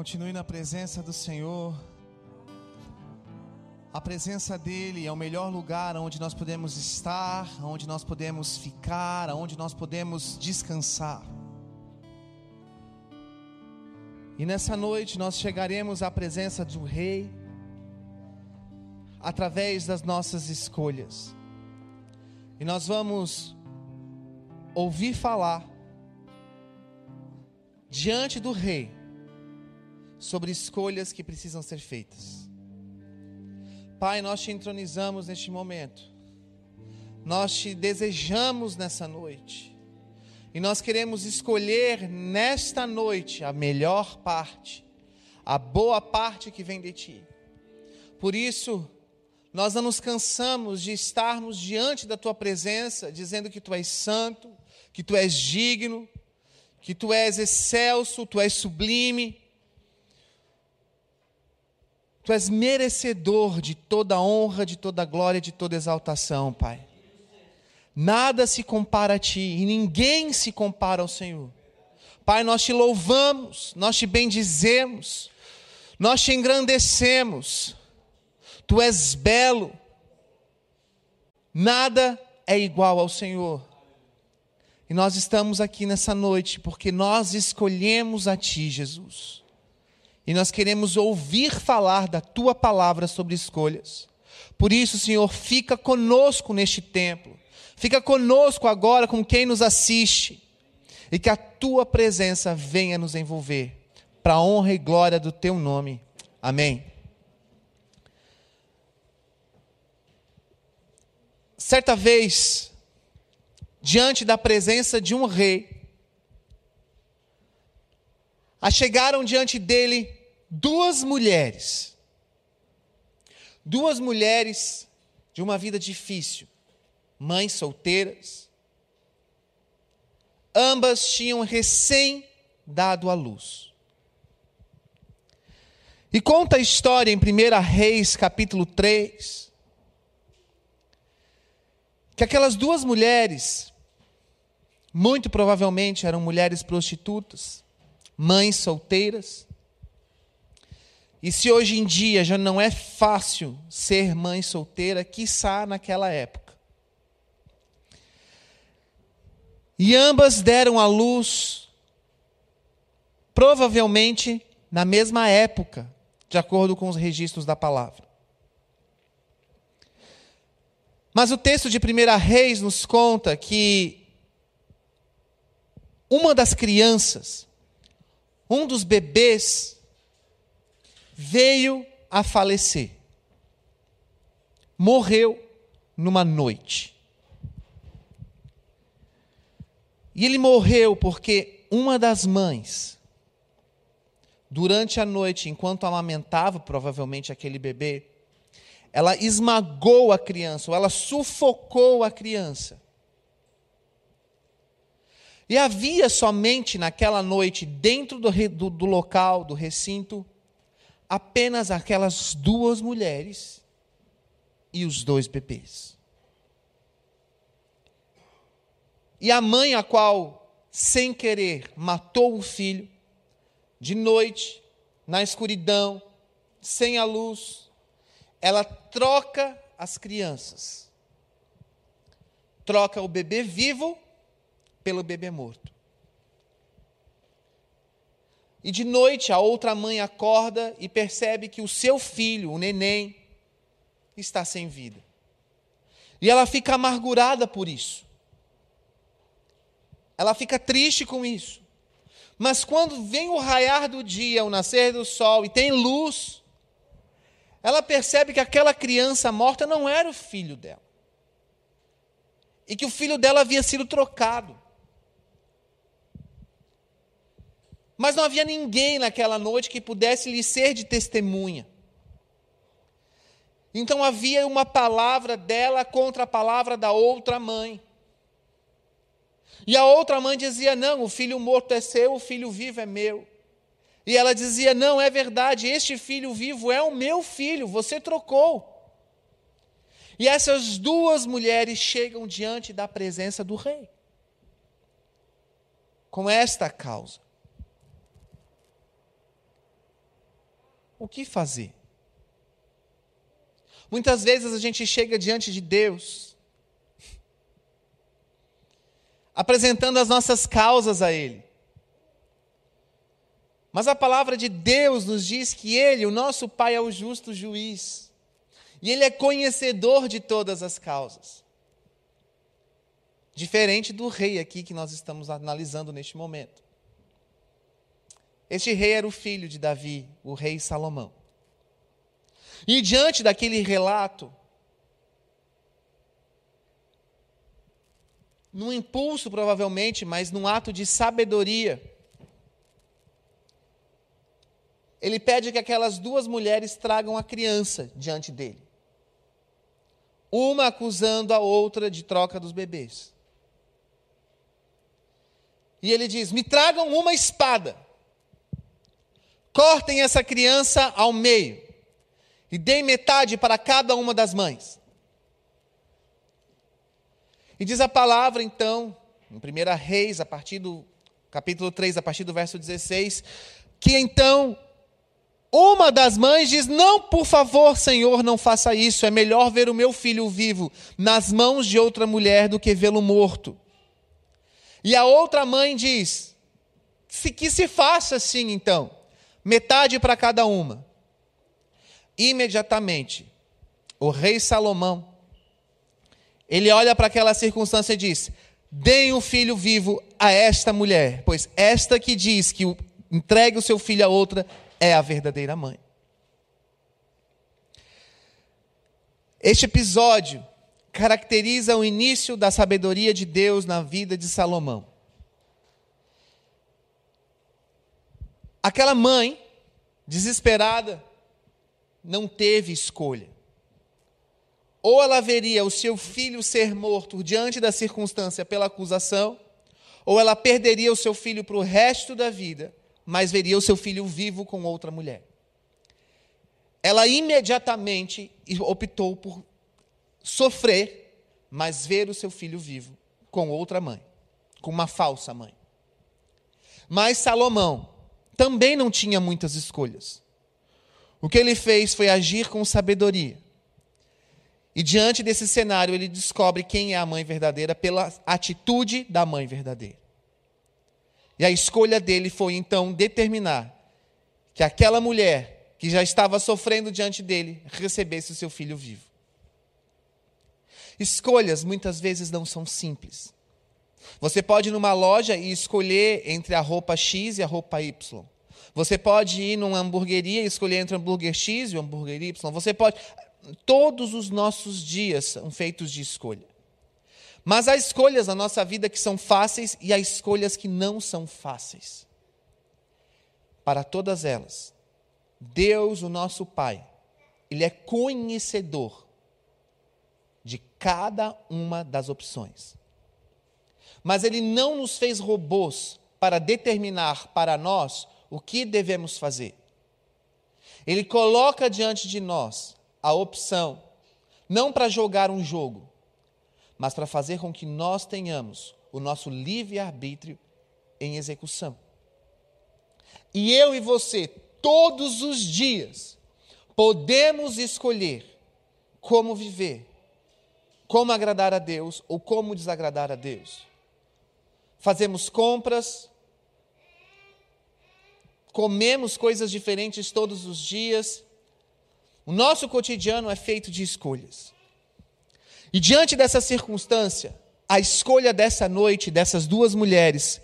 Continue na presença do Senhor. A presença dEle é o melhor lugar onde nós podemos estar, onde nós podemos ficar, onde nós podemos descansar. E nessa noite nós chegaremos à presença do Rei através das nossas escolhas. E nós vamos ouvir falar diante do Rei sobre escolhas que precisam ser feitas. Pai, nós te entronizamos neste momento, nós te desejamos nessa noite, e nós queremos escolher nesta noite a melhor parte, a boa parte que vem de ti. Por isso, nós não nos cansamos de estarmos diante da tua presença, dizendo que tu és santo, que tu és digno, que tu és excelso, tu és sublime. Tu és merecedor de toda honra, de toda glória, de toda exaltação, Pai. Nada se compara a Ti e ninguém se compara ao Senhor. Pai, nós te louvamos, nós te bendizemos, nós te engrandecemos. Tu és belo. Nada é igual ao Senhor. E nós estamos aqui nessa noite porque nós escolhemos a Ti, Jesus. E nós queremos ouvir falar da tua palavra sobre escolhas. Por isso, Senhor, fica conosco neste templo. Fica conosco agora com quem nos assiste. E que a tua presença venha nos envolver. Para a honra e glória do teu nome. Amém. Certa vez, diante da presença de um rei, achegaram diante dele duas mulheres. Duas mulheres de uma vida difícil, mães solteiras. Ambas tinham recém dado à luz. E conta a história em 1 Reis, capítulo 3, que aquelas duas mulheres, muito provavelmente eram mulheres prostitutas, mães solteiras, e se hoje em dia já não é fácil ser mãe solteira, quiçá naquela época. E ambas deram à luz, provavelmente na mesma época, de acordo com os registros da palavra. Mas o texto de 1 Reis nos conta que uma das crianças, um dos bebês, veio a falecer. Morreu numa noite. E ele morreu porque uma das mães, durante a noite, enquanto amamentava provavelmente aquele bebê, ela esmagou a criança, ou ela sufocou a criança. E havia somente naquela noite, dentro do, do, do local, do recinto, apenas aquelas duas mulheres e os dois bebês. E a mãe, a qual, sem querer, matou o filho, de noite, na escuridão, sem a luz, ela troca as crianças. Troca o bebê vivo pelo bebê morto. E de noite a outra mãe acorda e percebe que o seu filho, o neném, está sem vida. E ela fica amargurada por isso. Ela fica triste com isso. Mas quando vem o raiar do dia, o nascer do sol e tem luz, ela percebe que aquela criança morta não era o filho dela. E que o filho dela havia sido trocado. Mas não havia ninguém naquela noite que pudesse lhe ser de testemunha. Então havia uma palavra dela contra a palavra da outra mãe. E a outra mãe dizia: Não, o filho morto é seu, o filho vivo é meu. E ela dizia: Não, é verdade, este filho vivo é o meu filho, você trocou. E essas duas mulheres chegam diante da presença do rei, com esta causa. O que fazer. Muitas vezes a gente chega diante de Deus, apresentando as nossas causas a Ele. Mas a palavra de Deus nos diz que Ele, o nosso Pai, é o justo juiz. E Ele é conhecedor de todas as causas. Diferente do rei aqui que nós estamos analisando neste momento. Este rei era o filho de Davi, o rei Salomão. E diante daquele relato, num impulso provavelmente, mas num ato de sabedoria, ele pede que aquelas duas mulheres tragam a criança diante dele. Uma acusando a outra de troca dos bebês. E ele diz: Me tragam uma espada, cortem essa criança ao meio, e deem metade para cada uma das mães. E diz a palavra, então, em 1 Reis, a partir do capítulo 3, a partir do verso 16, que então uma das mães diz: Não, por favor, Senhor, não faça isso. É melhor ver o meu filho vivo nas mãos de outra mulher do que vê-lo morto. E a outra mãe diz: se, Que se faça assim, então, metade para cada uma. Imediatamente, o rei Salomão, ele olha para aquela circunstância e diz: Deem o filho vivo a esta mulher, pois esta que diz que entregue o seu filho a outra é a verdadeira mãe. Este episódio caracteriza o início da sabedoria de Deus na vida de Salomão. Aquela mãe, desesperada, não teve escolha. Ou ela veria o seu filho ser morto diante da circunstância pela acusação, ou ela perderia o seu filho para o resto da vida mas veria o seu filho vivo com outra mulher. Ela imediatamente optou por sofrer, mas ver o seu filho vivo com outra mãe, com uma falsa mãe. Mas Salomão também não tinha muitas escolhas. O que ele fez foi agir com sabedoria. E diante desse cenário, ele descobre quem é a mãe verdadeira pela atitude da mãe verdadeira. E a escolha dele foi então determinar que aquela mulher que já estava sofrendo diante dele recebesse o seu filho vivo. Escolhas muitas vezes não são simples. Você pode ir numa loja e escolher entre a roupa X e a roupa Y. Você pode ir numa hamburgueria e escolher entre o hambúrguer X e o hambúrguer Y. Você pode. Todos os nossos dias são feitos de escolha. Mas há escolhas na nossa vida que são fáceis e há escolhas que não são fáceis. Para todas elas, Deus, o nosso Pai, Ele é conhecedor de cada uma das opções. Mas Ele não nos fez robôs para determinar para nós o que devemos fazer. Ele coloca diante de nós a opção, não para jogar um jogo, mas para fazer com que nós tenhamos o nosso livre-arbítrio em execução. E eu e você, todos os dias, podemos escolher como viver, como agradar a Deus ou como desagradar a Deus. Fazemos compras, comemos coisas diferentes todos os dias. O nosso cotidiano é feito de escolhas. E diante dessa circunstância, a escolha dessa noite, dessas duas mulheres,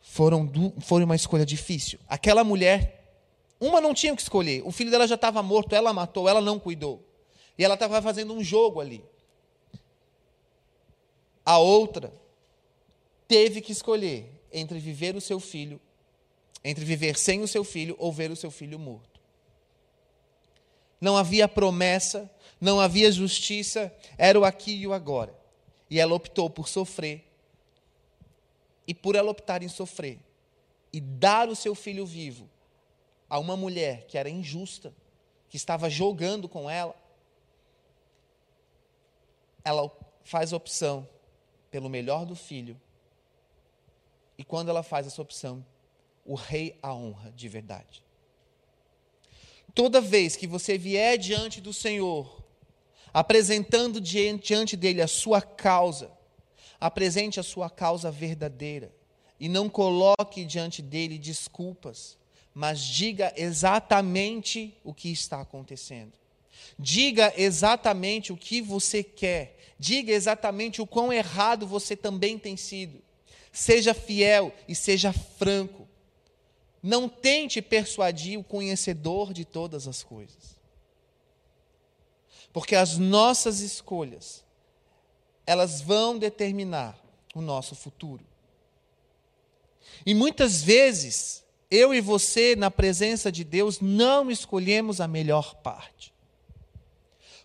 foram, foi uma escolha difícil. Aquela mulher, uma não tinha o que escolher, o filho dela já estava morto, ela matou, ela não cuidou. E ela estava fazendo um jogo ali. A outra teve que escolher entre viver o seu filho, entre viver sem o seu filho ou ver o seu filho morto. Não havia promessa, não havia justiça, era o aqui e o agora. E ela optou por sofrer. E por ela optar em sofrer e dar o seu filho vivo a uma mulher que era injusta, que estava jogando com ela, ela faz opção pelo melhor do filho. E quando ela faz essa opção, o rei a honra de verdade. toda vez que você vier diante do Senhor, apresentando diante dele a sua causa, apresente a sua causa verdadeira e não coloque diante dele desculpas, mas diga exatamente o que está acontecendo. Diga exatamente o que você quer. Diga exatamente o quão errado você também tem sido. Seja fiel e seja franco. Não tente persuadir o conhecedor de todas as coisas. Porque as nossas escolhas, elas vão determinar o nosso futuro. E muitas vezes, eu e você, na presença de Deus, não escolhemos a melhor parte.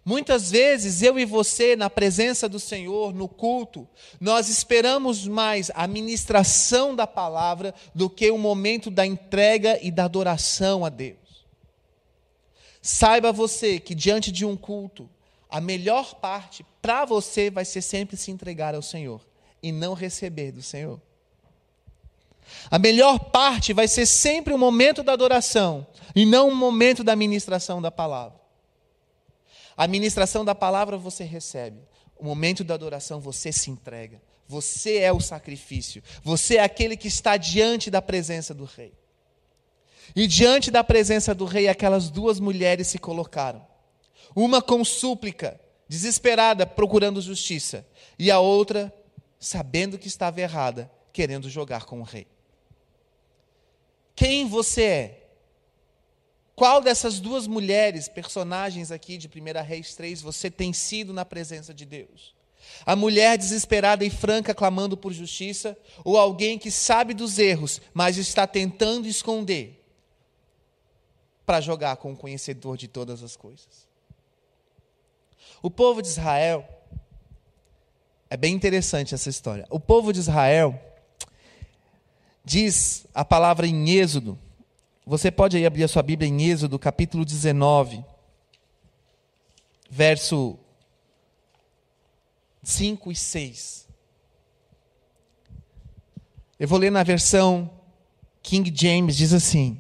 Muitas vezes, eu e você, na presença do Senhor, no culto, nós esperamos mais a ministração da palavra do que o momento da entrega e da adoração a Deus. Saiba você que diante de um culto, a melhor parte para você vai ser sempre se entregar ao Senhor e não receber do Senhor. A melhor parte vai ser sempre o momento da adoração e não o momento da ministração da palavra. A ministração da palavra você recebe, o momento da adoração você se entrega. Você é o sacrifício, você é aquele que está diante da presença do rei. E diante da presença do rei, aquelas duas mulheres se colocaram. Uma com súplica, desesperada, procurando justiça, e a outra, sabendo que estava errada, querendo jogar com o rei quem você é. Qual dessas duas mulheres, personagens aqui de 1 Reis 3, você tem sido na presença de Deus? A mulher desesperada e franca clamando por justiça, ou alguém que sabe dos erros, mas está tentando esconder para jogar com o conhecedor de todas as coisas? O povo de Israel, é bem interessante essa história. O povo de Israel, Diz a palavra em Êxodo, você pode aí abrir a sua Bíblia em Êxodo, capítulo 19, verso 5 e 6. Eu vou ler na versão King James, diz assim: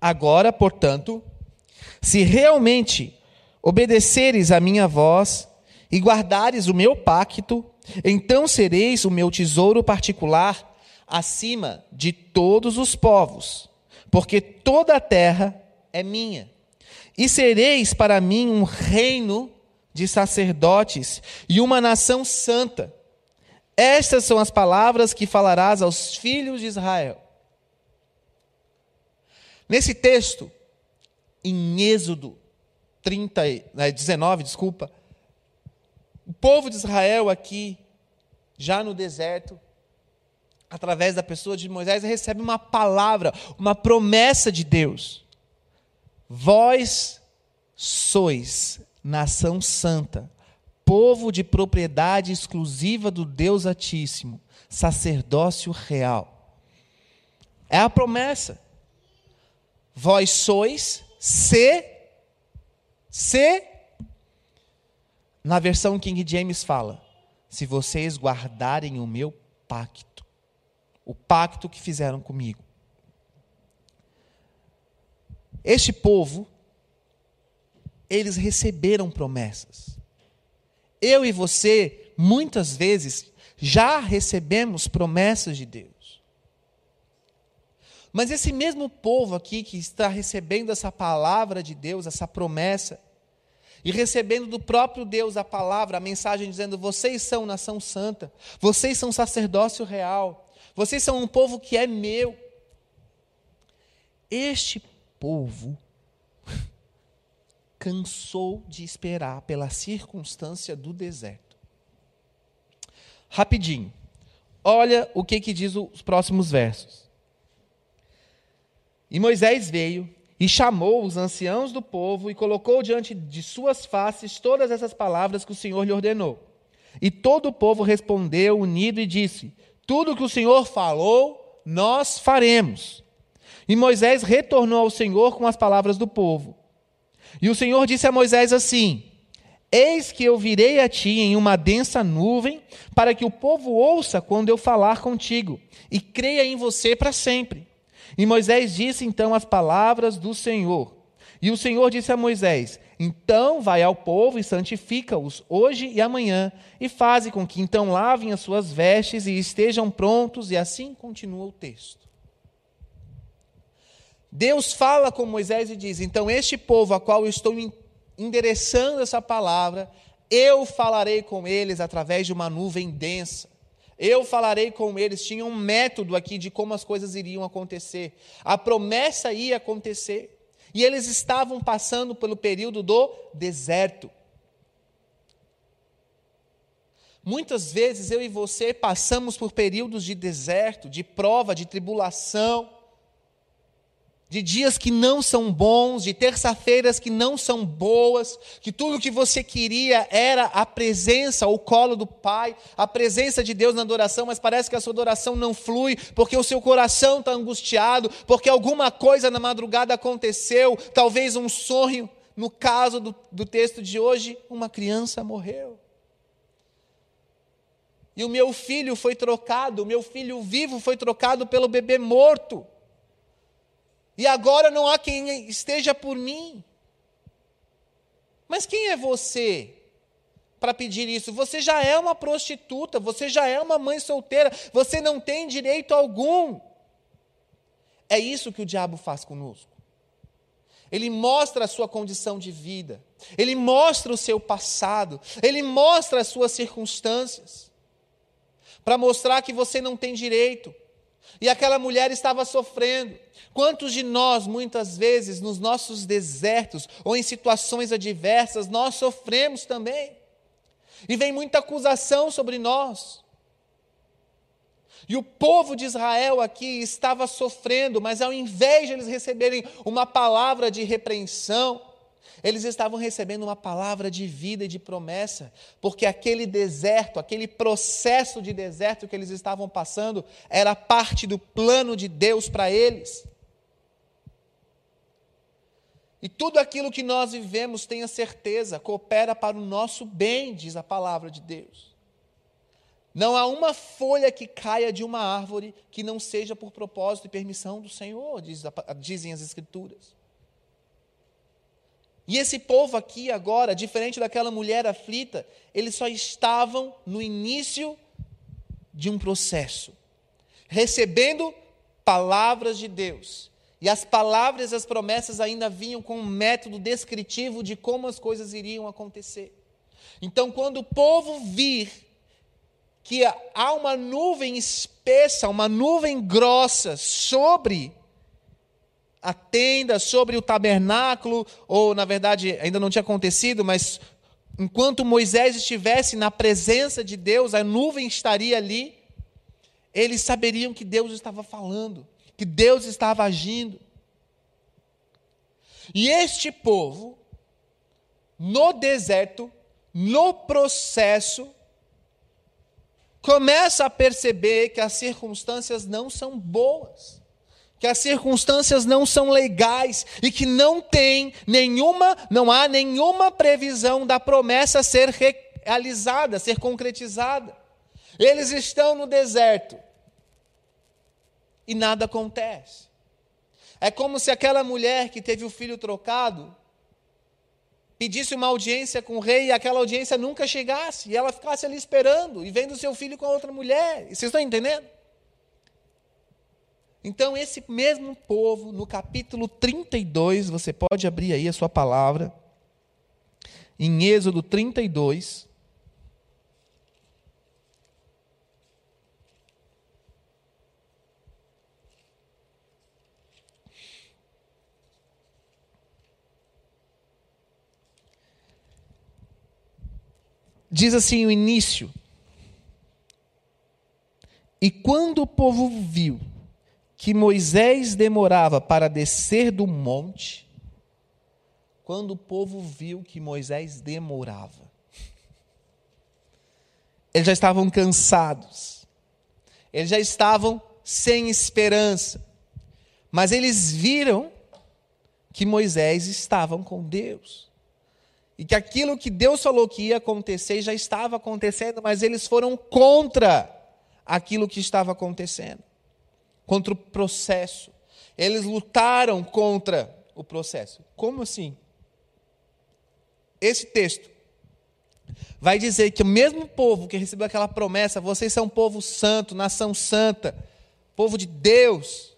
Agora, portanto, se realmente obedeceres a minha voz e guardares o meu pacto, então sereis o meu tesouro particular acima de todos os povos, porque toda a terra é minha. E sereis para mim um reino de sacerdotes e uma nação santa. Estas são as palavras que falarás aos filhos de Israel. Nesse texto, em Êxodo 30, 19, né, desculpa, o povo de Israel aqui, já no deserto, através da pessoa de Moisés, recebe uma palavra, uma promessa de Deus. Vós sois nação santa, povo de propriedade exclusiva do Deus Altíssimo, sacerdócio real. É a promessa. Vós sois se se na versão King James fala: se vocês guardarem o meu pacto, o pacto que fizeram comigo. Este povo, eles receberam promessas. Eu e você, muitas vezes, já recebemos promessas de Deus. Mas esse mesmo povo aqui que está recebendo essa palavra de Deus, essa promessa, e recebendo do próprio Deus a palavra, a mensagem dizendo: vocês são nação santa, vocês são sacerdócio real, vocês são um povo que é meu. Este povo cansou de esperar pela circunstância do deserto. Rapidinho. Olha o que, que diz os próximos versos. E Moisés veio e chamou os anciãos do povo e colocou diante de suas faces todas essas palavras que o Senhor lhe ordenou. E todo o povo respondeu unido e disse: Tudo que o Senhor falou, nós faremos. E Moisés retornou ao Senhor com as palavras do povo. E o Senhor disse a Moisés assim: Eis que eu virei a ti em uma densa nuvem, para que o povo ouça quando eu falar contigo, e creia em você para sempre. E Moisés disse então as palavras do Senhor. E o Senhor disse a Moisés: Então vai ao povo e santifica-os hoje e amanhã, e faze com que então lavem as suas vestes e estejam prontos, e assim continua o texto. Deus fala com Moisés e diz: Então, este povo a qual eu estou endereçando essa palavra, eu falarei com eles através de uma nuvem densa. Eu falarei com eles. Tinha um método aqui de como as coisas iriam acontecer. A promessa ia acontecer. E eles estavam passando pelo período do deserto. Muitas vezes eu e você passamos por períodos de deserto, de prova, de tribulação de dias que não são bons, de terça-feiras que não são boas, que tudo que você queria era a presença, o colo do Pai, a presença de Deus na adoração, mas parece que a sua adoração não flui, porque o seu coração está angustiado, porque alguma coisa na madrugada aconteceu, talvez um sonho. No caso do, do texto de hoje, uma criança morreu. E o meu filho foi trocado, o meu filho vivo foi trocado pelo bebê morto. E agora não há quem esteja por mim. Mas quem é você para pedir isso? Você já é uma prostituta, você já é uma mãe solteira, você não tem direito algum. É isso que o diabo faz conosco. Ele mostra a sua condição de vida, ele mostra o seu passado, ele mostra as suas circunstâncias, para mostrar que você não tem direito, e aquela mulher estava sofrendo. Quantos de nós, muitas vezes, nos nossos desertos ou em situações adversas, nós sofremos também? E vem muita acusação sobre nós. E o povo de Israel aqui estava sofrendo, mas ao invés de eles receberem uma palavra de repreensão, eles estavam recebendo uma palavra de vida e de promessa, porque aquele deserto, aquele processo de deserto que eles estavam passando, era parte do plano de Deus para eles. E tudo aquilo que nós vivemos, tenha certeza, coopera para o nosso bem, diz a palavra de Deus. Não há uma folha que caia de uma árvore que não seja por propósito e permissão do Senhor, diz, dizem as Escrituras. E esse povo aqui agora, diferente daquela mulher aflita, eles só estavam no início de um processo, recebendo palavras de Deus. E as palavras e as promessas ainda vinham com um método descritivo de como as coisas iriam acontecer. Então, quando o povo vir que há uma nuvem espessa, uma nuvem grossa sobre a tenda, sobre o tabernáculo, ou na verdade ainda não tinha acontecido, mas enquanto Moisés estivesse na presença de Deus, a nuvem estaria ali, eles saberiam que Deus estava falando, que Deus estava agindo. E este povo, no deserto, no processo, começa a perceber que as circunstâncias não são boas que as circunstâncias não são legais e que não tem nenhuma, não há nenhuma previsão da promessa ser realizada, ser concretizada. Eles estão no deserto e nada acontece. É como se aquela mulher que teve o filho trocado pedisse uma audiência com o rei e aquela audiência nunca chegasse, e ela ficasse ali esperando e vendo seu filho com a outra mulher. Vocês estão entendendo? Então, esse mesmo povo, no capítulo 32, você pode abrir aí a sua palavra, em Êxodo 32. Diz assim o início. E quando o povo viu que Moisés demorava para descer do monte, quando o povo viu que Moisés demorava. Eles já estavam cansados, eles já estavam sem esperança, mas eles viram que Moisés estava com Deus. E que aquilo que Deus falou que ia acontecer já estava acontecendo, mas eles foram contra aquilo que estava acontecendo contra o processo. Eles lutaram contra o processo. Como assim? Esse texto vai dizer que o mesmo povo que recebeu aquela promessa, vocês são povo santo, nação santa, povo de Deus,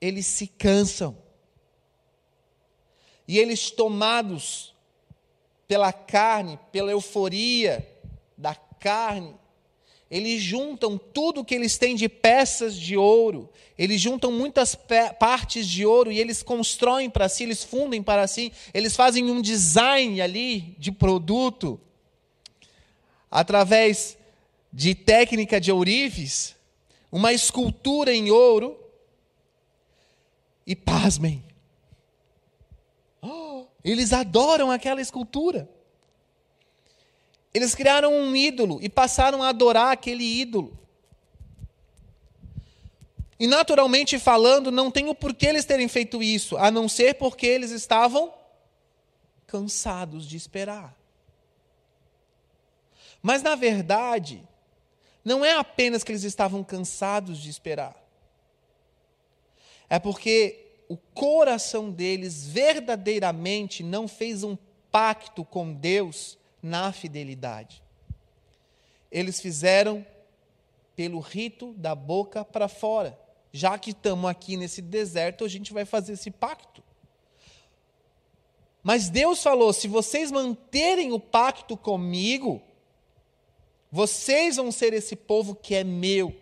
eles se cansam. E eles tomados pela carne, pela euforia da carne, eles juntam tudo que eles têm de peças de ouro, eles juntam muitas partes de ouro e eles constroem para si, eles fundem para si, eles fazem um design ali de produto através de técnica de ourives, uma escultura em ouro. E pasmem, eles adoram aquela escultura. Eles criaram um ídolo e passaram a adorar aquele ídolo. E naturalmente falando, não tem o porquê eles terem feito isso, a não ser porque eles estavam cansados de esperar. Mas na verdade, não é apenas que eles estavam cansados de esperar. É porque o coração deles verdadeiramente não fez um pacto com Deus na fidelidade. Eles fizeram pelo rito da boca para fora. Já que estamos aqui nesse deserto, a gente vai fazer esse pacto. Mas Deus falou: se vocês manterem o pacto comigo, vocês vão ser esse povo que é meu.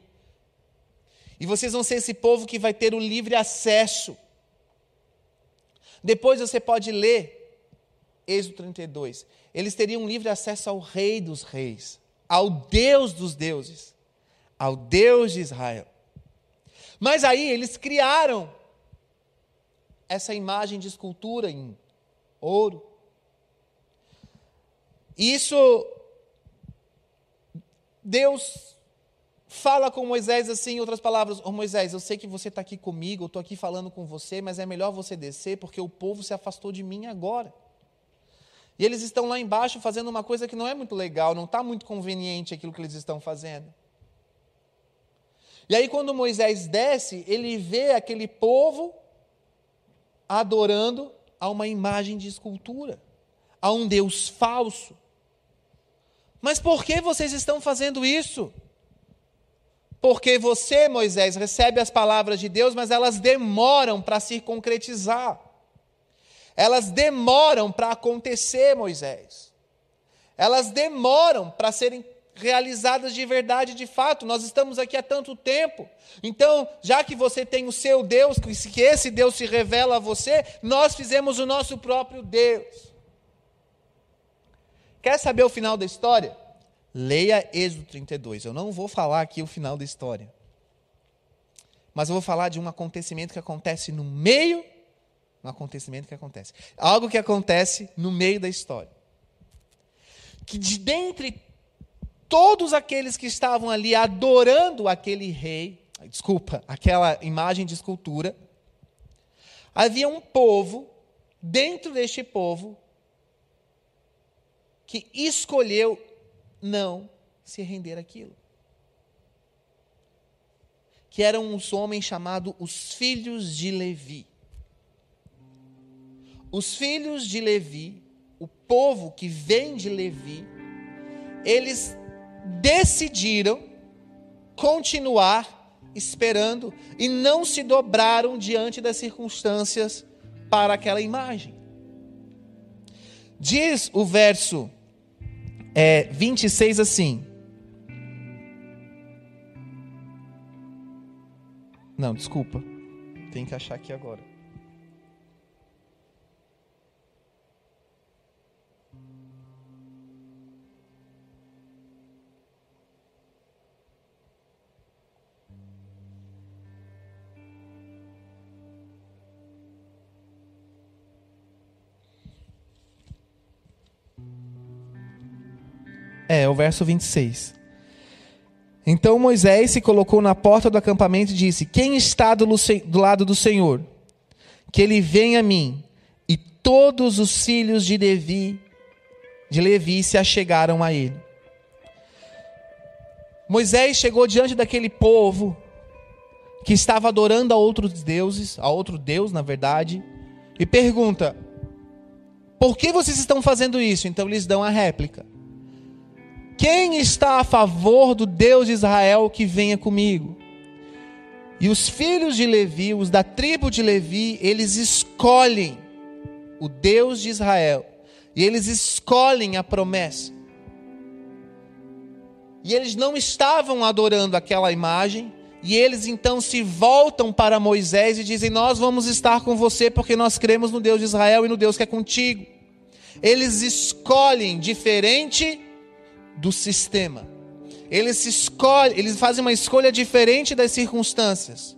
E vocês vão ser esse povo que vai ter o livre acesso. Depois você pode ler Êxodo 32. Eles teriam livre acesso ao Rei dos Reis, ao Deus dos deuses, ao Deus de Israel. Mas aí eles criaram essa imagem de escultura em ouro. Isso Deus fala com Moisés assim, em outras palavras, oh, Moisés, eu sei que você está aqui comigo, eu estou aqui falando com você, mas é melhor você descer, porque o povo se afastou de mim agora. E eles estão lá embaixo fazendo uma coisa que não é muito legal, não está muito conveniente aquilo que eles estão fazendo. E aí, quando Moisés desce, ele vê aquele povo adorando a uma imagem de escultura, a um Deus falso. Mas por que vocês estão fazendo isso? Porque você, Moisés, recebe as palavras de Deus, mas elas demoram para se concretizar. Elas demoram para acontecer, Moisés. Elas demoram para serem realizadas de verdade, de fato. Nós estamos aqui há tanto tempo. Então, já que você tem o seu Deus, que esse Deus se revela a você, nós fizemos o nosso próprio Deus. Quer saber o final da história? Leia Êxodo 32. Eu não vou falar aqui o final da história. Mas eu vou falar de um acontecimento que acontece no meio um acontecimento que acontece. Algo que acontece no meio da história. Que de dentre todos aqueles que estavam ali adorando aquele rei, desculpa, aquela imagem de escultura, havia um povo, dentro deste povo, que escolheu não se render àquilo. Que eram os homens chamados os filhos de Levi. Os filhos de Levi, o povo que vem de Levi, eles decidiram continuar esperando e não se dobraram diante das circunstâncias para aquela imagem. Diz o verso é, 26 assim. Não, desculpa. Tem que achar aqui agora. É, o verso 26. Então Moisés se colocou na porta do acampamento e disse: Quem está do, do lado do Senhor? Que ele venha a mim. E todos os filhos de Levi, de Levi se achegaram a ele. Moisés chegou diante daquele povo que estava adorando a outros deuses, a outro Deus, na verdade, e pergunta: Por que vocês estão fazendo isso? Então eles dão a réplica: Quem está a favor do Deus de Israel que venha comigo? E os filhos de Levi, os da tribo de Levi, eles escolhem o Deus de Israel. E eles escolhem a promessa. E eles não estavam adorando aquela imagem, e eles então se voltam para Moisés e dizem: Nós vamos estar com você porque nós cremos no Deus de Israel e no Deus que é contigo. Eles escolhem diferente do sistema. Eles escolhem, eles fazem uma escolha diferente das circunstâncias.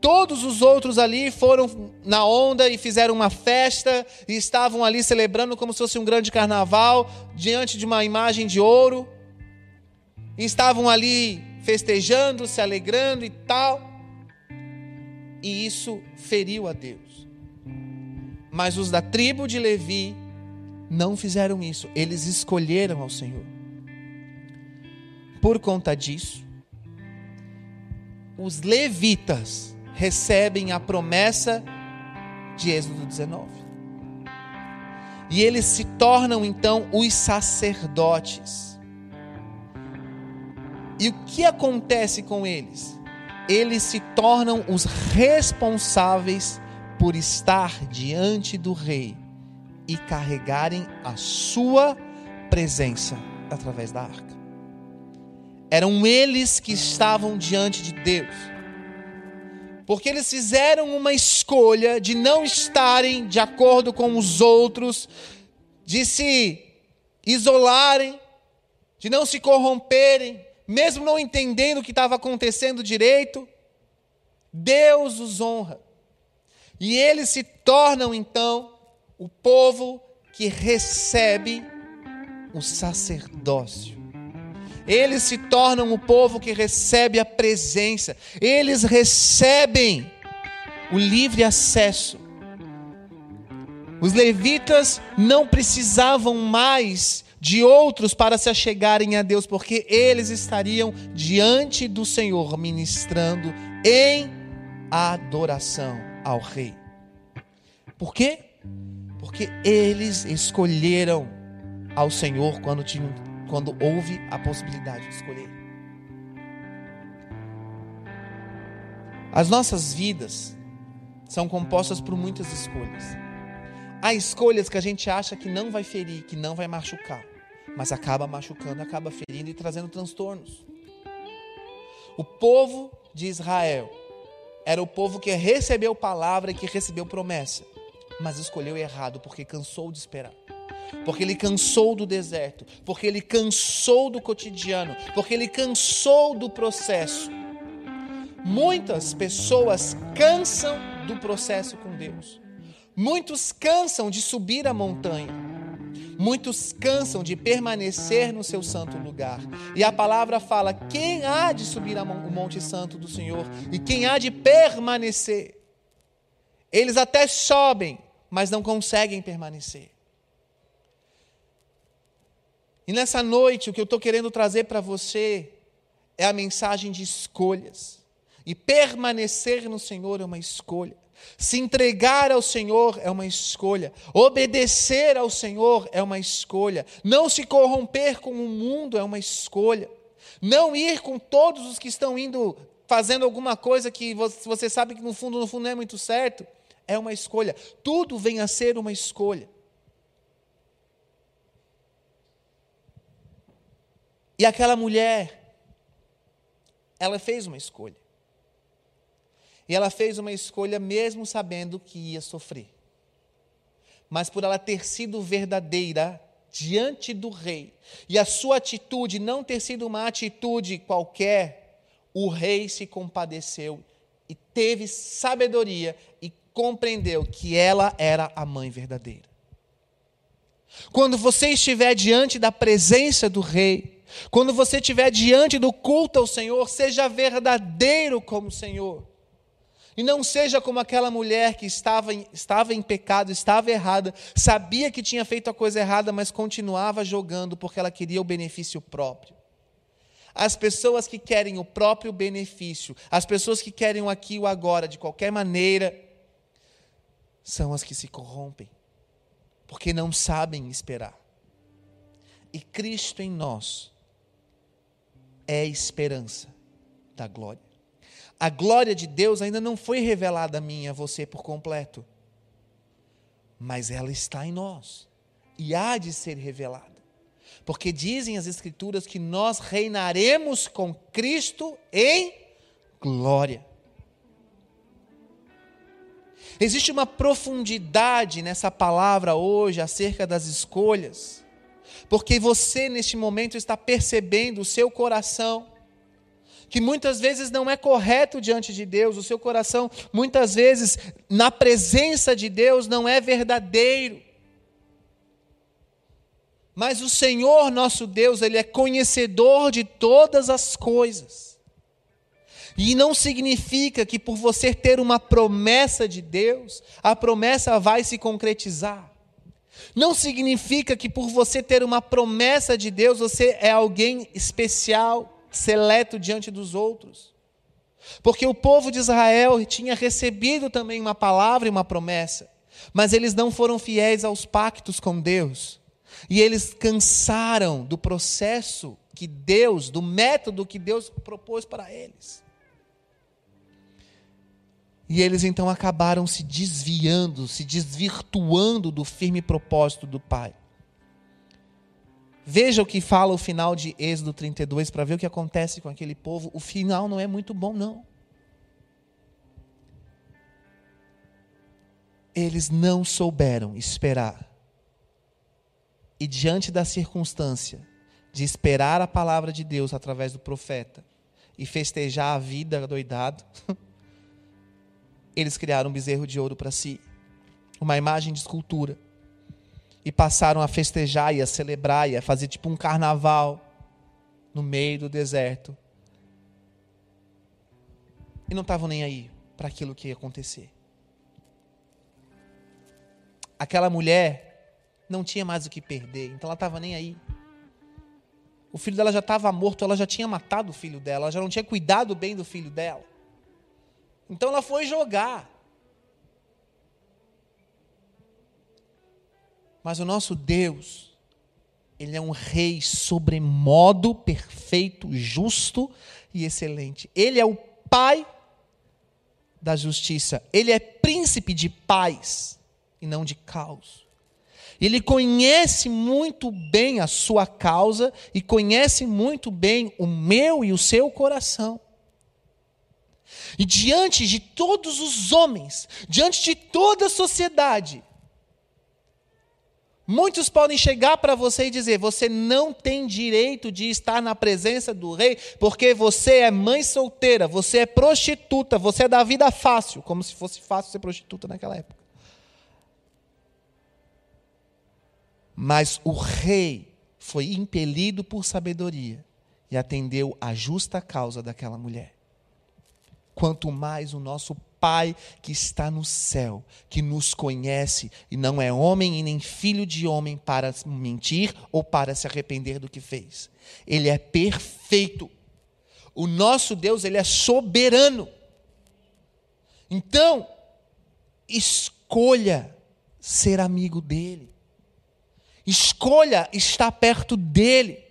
Todos os outros ali foram na onda e fizeram uma festa e estavam ali celebrando como se fosse um grande carnaval diante de uma imagem de ouro. E estavam ali festejando, se alegrando e tal. E isso feriu a Deus. Mas os da tribo de Levi não fizeram isso, eles escolheram ao Senhor. Por conta disso, os levitas recebem a promessa de Êxodo 19. E eles se tornam então os sacerdotes. E o que acontece com eles? Eles se tornam os responsáveis por estar diante do rei e carregarem a sua presença através da arca. Eram eles que estavam diante de Deus. Porque eles fizeram uma escolha de não estarem de acordo com os outros, de se isolarem, de não se corromperem, mesmo não entendendo o que estava acontecendo direito, Deus os honra. E eles se tornam então o povo que recebe o sacerdócio. Eles se tornam o povo que recebe a presença. Eles recebem o livre acesso. Os levitas não precisavam mais de outros para se achegarem a Deus, porque eles estariam diante do Senhor ministrando em adoração ao Rei. Por quê? Porque eles escolheram ao Senhor quando, tinham, quando houve a possibilidade de escolher. As nossas vidas são compostas por muitas escolhas. Há escolhas que a gente acha que não vai ferir, que não vai machucar mas acaba machucando, acaba ferindo e trazendo transtornos. O povo de Israel era o povo que recebeu palavra e que recebeu promessa, mas escolheu errado porque cansou de esperar. Porque ele cansou do deserto, porque ele cansou do cotidiano, porque ele cansou do processo. Muitas pessoas cansam do processo com Deus. Muitos cansam de subir a montanha. Muitos cansam de permanecer no seu santo lugar. E a palavra fala: quem há de subir o Monte Santo do Senhor e quem há de permanecer? Eles até sobem, mas não conseguem permanecer. E nessa noite, o que eu estou querendo trazer para você é a mensagem de escolhas. E permanecer no Senhor é uma escolha. Se entregar ao Senhor é uma escolha. Obedecer ao Senhor é uma escolha. Não se corromper com o mundo é uma escolha. Não ir com todos os que estão indo fazendo alguma coisa que você sabe que no fundo, no fundo não é muito certo, é uma escolha. Tudo vem a ser uma escolha. E aquela mulher, ela fez uma escolha. E ela fez uma escolha mesmo sabendo que ia sofrer. Mas por ela ter sido verdadeira diante do rei, e a sua atitude não ter sido uma atitude qualquer, o rei se compadeceu e teve sabedoria e compreendeu que ela era a mãe verdadeira. Quando você estiver diante da presença do rei, quando você estiver diante do culto ao Senhor, seja verdadeiro como o Senhor. E não seja como aquela mulher que estava em, estava em pecado, estava errada, sabia que tinha feito a coisa errada, mas continuava jogando porque ela queria o benefício próprio. As pessoas que querem o próprio benefício, as pessoas que querem o aqui e o agora de qualquer maneira, são as que se corrompem, porque não sabem esperar. E Cristo em nós é a esperança da glória. A glória de Deus ainda não foi revelada a mim a você por completo, mas ela está em nós e há de ser revelada. Porque dizem as Escrituras que nós reinaremos com Cristo em glória. Existe uma profundidade nessa palavra hoje acerca das escolhas, porque você neste momento está percebendo o seu coração, que muitas vezes não é correto diante de Deus, o seu coração, muitas vezes, na presença de Deus, não é verdadeiro. Mas o Senhor nosso Deus, Ele é conhecedor de todas as coisas. E não significa que por você ter uma promessa de Deus, a promessa vai se concretizar. Não significa que por você ter uma promessa de Deus, você é alguém especial, seleto diante dos outros. Porque o povo de Israel tinha recebido também uma palavra e uma promessa, mas eles não foram fiéis aos pactos com Deus. E eles cansaram do processo que Deus, do método que Deus propôs para eles. E eles então acabaram se desviando, se desvirtuando do firme propósito do Pai. Veja o que fala o final de Êxodo 32 para ver o que acontece com aquele povo. O final não é muito bom, não. Eles não souberam esperar e diante da circunstância de esperar a palavra de Deus através do profeta e festejar a vida doidado, eles criaram um bezerro de ouro para si, uma imagem de escultura, e passaram a festejar e a celebrar e a fazer tipo um carnaval no meio do deserto. E não estavam nem aí para aquilo que ia acontecer. Aquela mulher não tinha mais o que perder, então ela estava nem aí. O filho dela já estava morto, ela já tinha matado o filho dela, ela já não tinha cuidado bem do filho dela. Então ela foi jogar. Mas o nosso Deus, Ele é um rei sobremodo perfeito, justo e excelente. Ele é o Pai da justiça. Ele é príncipe de paz e não de caos. Ele conhece muito bem a sua causa e conhece muito bem o meu e o seu coração. E diante de todos os homens, diante de toda a sociedade, muitos podem chegar para você e dizer: você não tem direito de estar na presença do rei, porque você é mãe solteira, você é prostituta, você é da vida fácil, como se fosse fácil ser prostituta naquela época. Mas o rei foi impelido por sabedoria e atendeu à justa causa daquela mulher. Quanto mais o nosso Pai que está no céu, que nos conhece e não é homem e nem filho de homem para mentir ou para se arrepender do que fez. Ele é perfeito. O nosso Deus, ele é soberano. Então, escolha ser amigo dele. Escolha estar perto dele.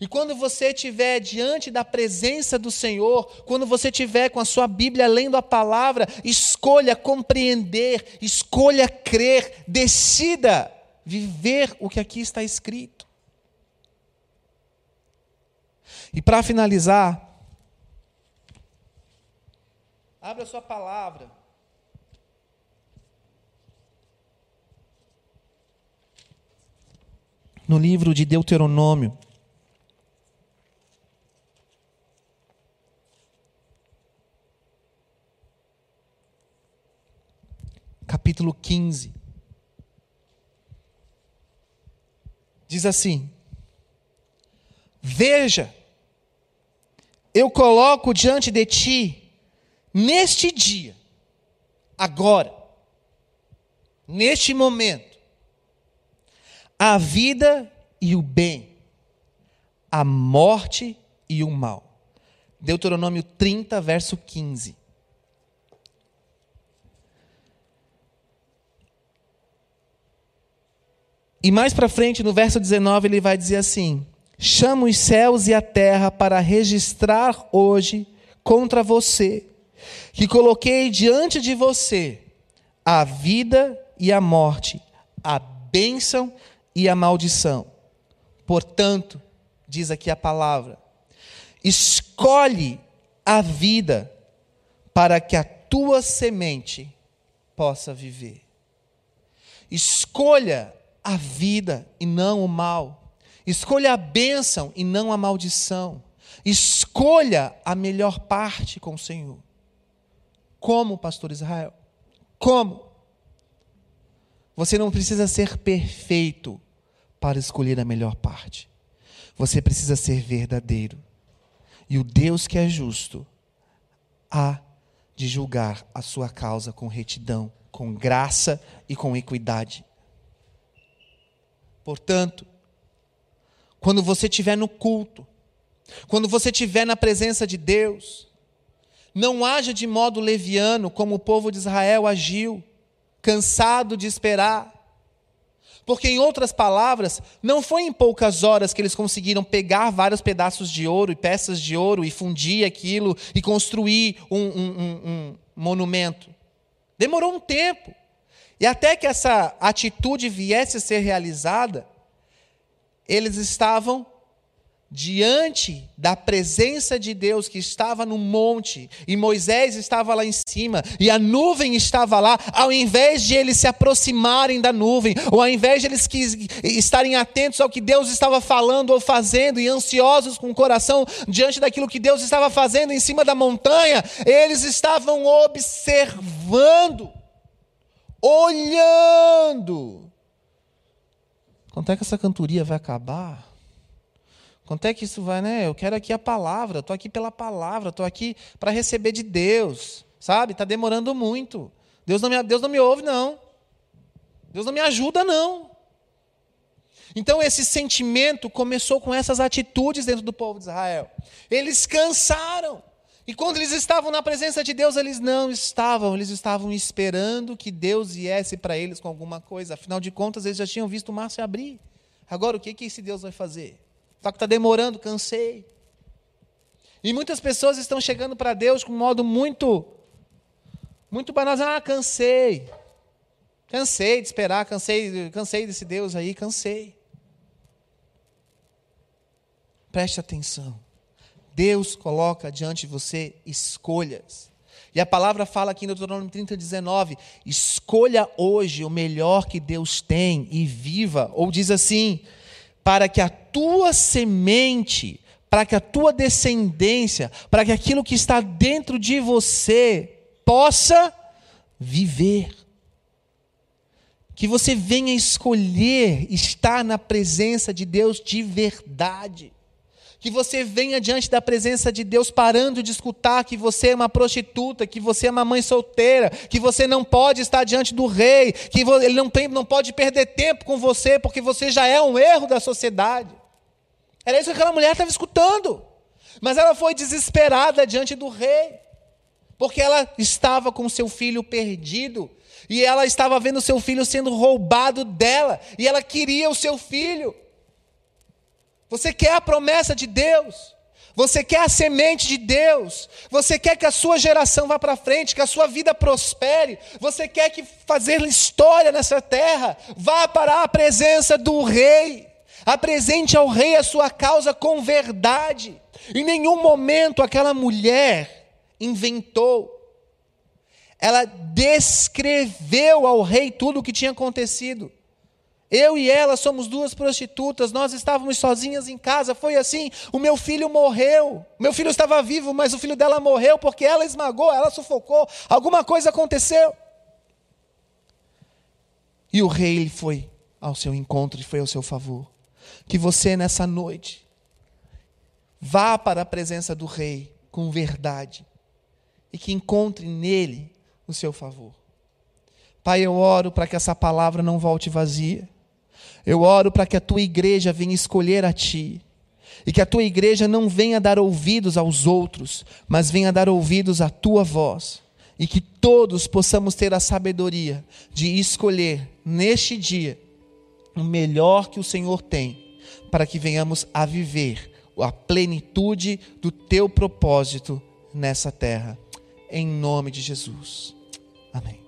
E quando você estiver diante da presença do Senhor, quando você estiver com a sua Bíblia lendo a palavra, escolha compreender, escolha crer, decida viver o que aqui está escrito. E para finalizar, abra sua palavra no livro de Deuteronômio. Capítulo 15. Diz assim: Veja, eu coloco diante de ti, neste dia, agora, neste momento, a vida e o bem, a morte e o mal. Deuteronômio 30, verso 15. E mais para frente, no verso 19, ele vai dizer assim: Chamo os céus e a terra para registrar hoje contra você, que coloquei diante de você a vida e a morte, a bênção e a maldição. Portanto, diz aqui a palavra, escolhe a vida para que a tua semente possa viver. Escolha a vida e não o mal. Escolha a bênção e não a maldição. Escolha a melhor parte com o Senhor. Como, pastor Israel? Como? Você não precisa ser perfeito para escolher a melhor parte. Você precisa ser verdadeiro. E o Deus que é justo há de julgar a sua causa com retidão, com graça e com equidade. Portanto, quando você estiver no culto, quando você estiver na presença de Deus, não haja de modo leviano como o povo de Israel agiu, cansado de esperar. Porque, em outras palavras, não foi em poucas horas que eles conseguiram pegar vários pedaços de ouro e peças de ouro e fundir aquilo e construir um, um, um, um monumento. Demorou um tempo. E até que essa atitude viesse a ser realizada, eles estavam diante da presença de Deus que estava no monte, e Moisés estava lá em cima, e a nuvem estava lá, ao invés de eles se aproximarem da nuvem, ou ao invés de eles estarem atentos ao que Deus estava falando ou fazendo, e ansiosos com o coração diante daquilo que Deus estava fazendo em cima da montanha, eles estavam observando, olhando. Quanto é que essa cantoria vai acabar? Quanto é que isso vai, né? Eu quero aqui a palavra, estou aqui pela palavra, estou aqui para receber de Deus, sabe? Está demorando muito. Deus não, me, Deus não me ouve, não. Deus não me ajuda, não. Então, esse sentimento começou com essas atitudes dentro do povo de Israel. Eles cansaram. E quando eles estavam na presença de Deus, eles não estavam, eles estavam esperando que Deus viesse para eles com alguma coisa. Afinal de contas, eles já tinham visto o mar se abrir. Agora, o que, que esse Deus vai fazer? Só que está demorando, cansei. E muitas pessoas estão chegando para Deus com um modo muito, muito banal. Ah, cansei. Cansei de esperar, cansei, cansei desse Deus aí, cansei. Preste atenção. Deus coloca diante de você escolhas. E a palavra fala aqui no Deuteronômio 30, 19: escolha hoje o melhor que Deus tem e viva. Ou diz assim: para que a tua semente, para que a tua descendência, para que aquilo que está dentro de você possa viver. Que você venha escolher estar na presença de Deus de verdade que você venha diante da presença de Deus parando de escutar que você é uma prostituta, que você é uma mãe solteira, que você não pode estar diante do rei, que ele não, tem, não pode perder tempo com você, porque você já é um erro da sociedade. Era isso que aquela mulher estava escutando. Mas ela foi desesperada diante do rei, porque ela estava com seu filho perdido, e ela estava vendo seu filho sendo roubado dela, e ela queria o seu filho. Você quer a promessa de Deus? Você quer a semente de Deus? Você quer que a sua geração vá para frente, que a sua vida prospere? Você quer que fazer história nessa terra? Vá para a presença do rei. Apresente ao rei a sua causa com verdade. Em nenhum momento aquela mulher inventou. Ela descreveu ao rei tudo o que tinha acontecido. Eu e ela somos duas prostitutas, nós estávamos sozinhas em casa, foi assim. O meu filho morreu. Meu filho estava vivo, mas o filho dela morreu porque ela esmagou, ela sufocou. Alguma coisa aconteceu. E o rei foi ao seu encontro e foi ao seu favor. Que você nessa noite vá para a presença do rei com verdade e que encontre nele o seu favor. Pai, eu oro para que essa palavra não volte vazia eu oro para que a tua igreja venha escolher a ti. E que a tua igreja não venha dar ouvidos aos outros, mas venha dar ouvidos à tua voz. E que todos possamos ter a sabedoria de escolher neste dia o melhor que o Senhor tem, para que venhamos a viver a plenitude do teu propósito nessa terra. Em nome de Jesus. Amém.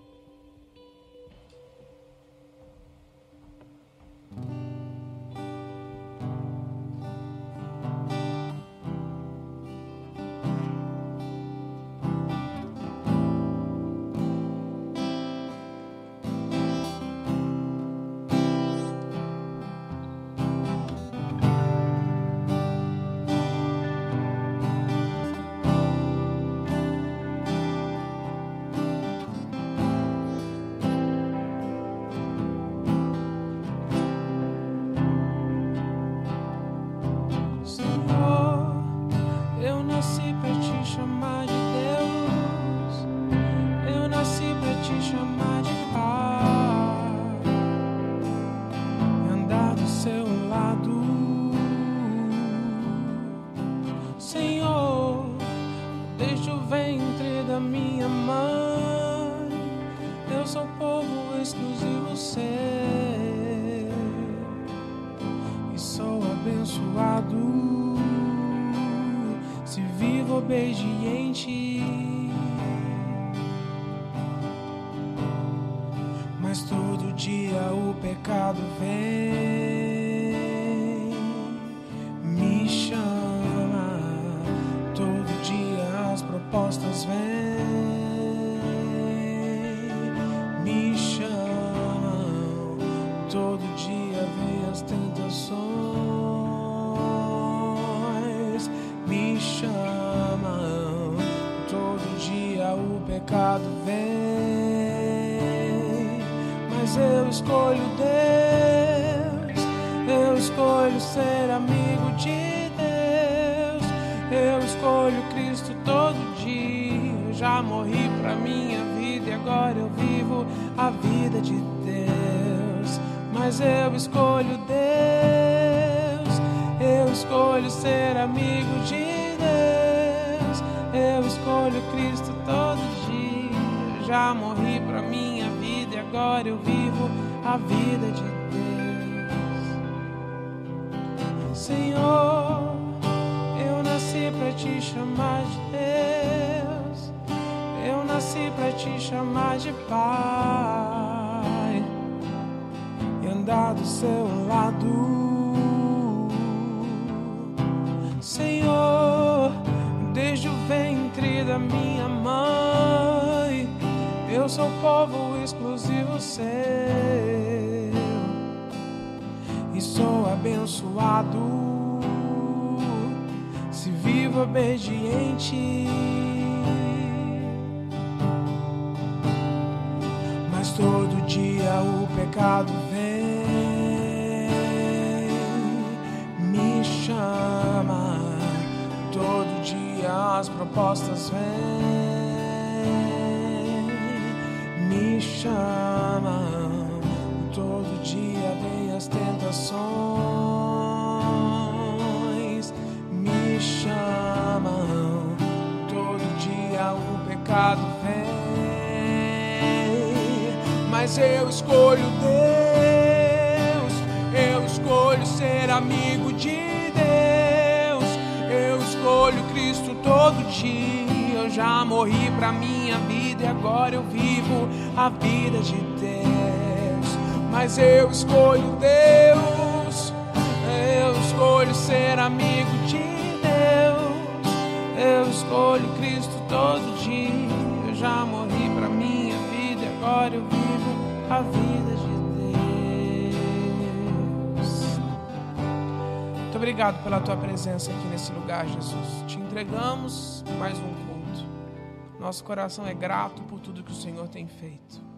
pecado vem, me chama. Todo dia as propostas vêm, me chamam. Todo escolho Deus, eu escolho ser amigo de Deus, eu escolho Cristo todo dia. Já morri pra minha vida e agora eu vivo a vida de Deus. Mas eu escolho Deus, eu escolho ser amigo de Deus, eu escolho Cristo todo dia. Já morri pra minha vida e agora eu vivo a vida de Deus. Senhor, eu nasci para te chamar de Deus, eu nasci para te chamar de Pai e andar do seu lado. Senhor, desde o ventre da minha mãe, eu sou povo exclusivo seu abençoado, se vivo obediente. Mas todo dia o pecado vem, me chama, todo dia as propostas vêm, me chama. As tentações mas eu escolho Deus. Eu escolho ser amigo de Deus. Eu escolho Cristo todo dia. Eu já morri pra minha vida e agora eu vivo a vida de Deus mas eu escolho Deus, eu escolho ser amigo de Deus, eu escolho Cristo todo dia. Eu já morri para minha vida e agora eu a vida de Deus. Muito obrigado pela tua presença aqui nesse lugar, Jesus. Te entregamos mais um culto. Nosso coração é grato por tudo que o Senhor tem feito.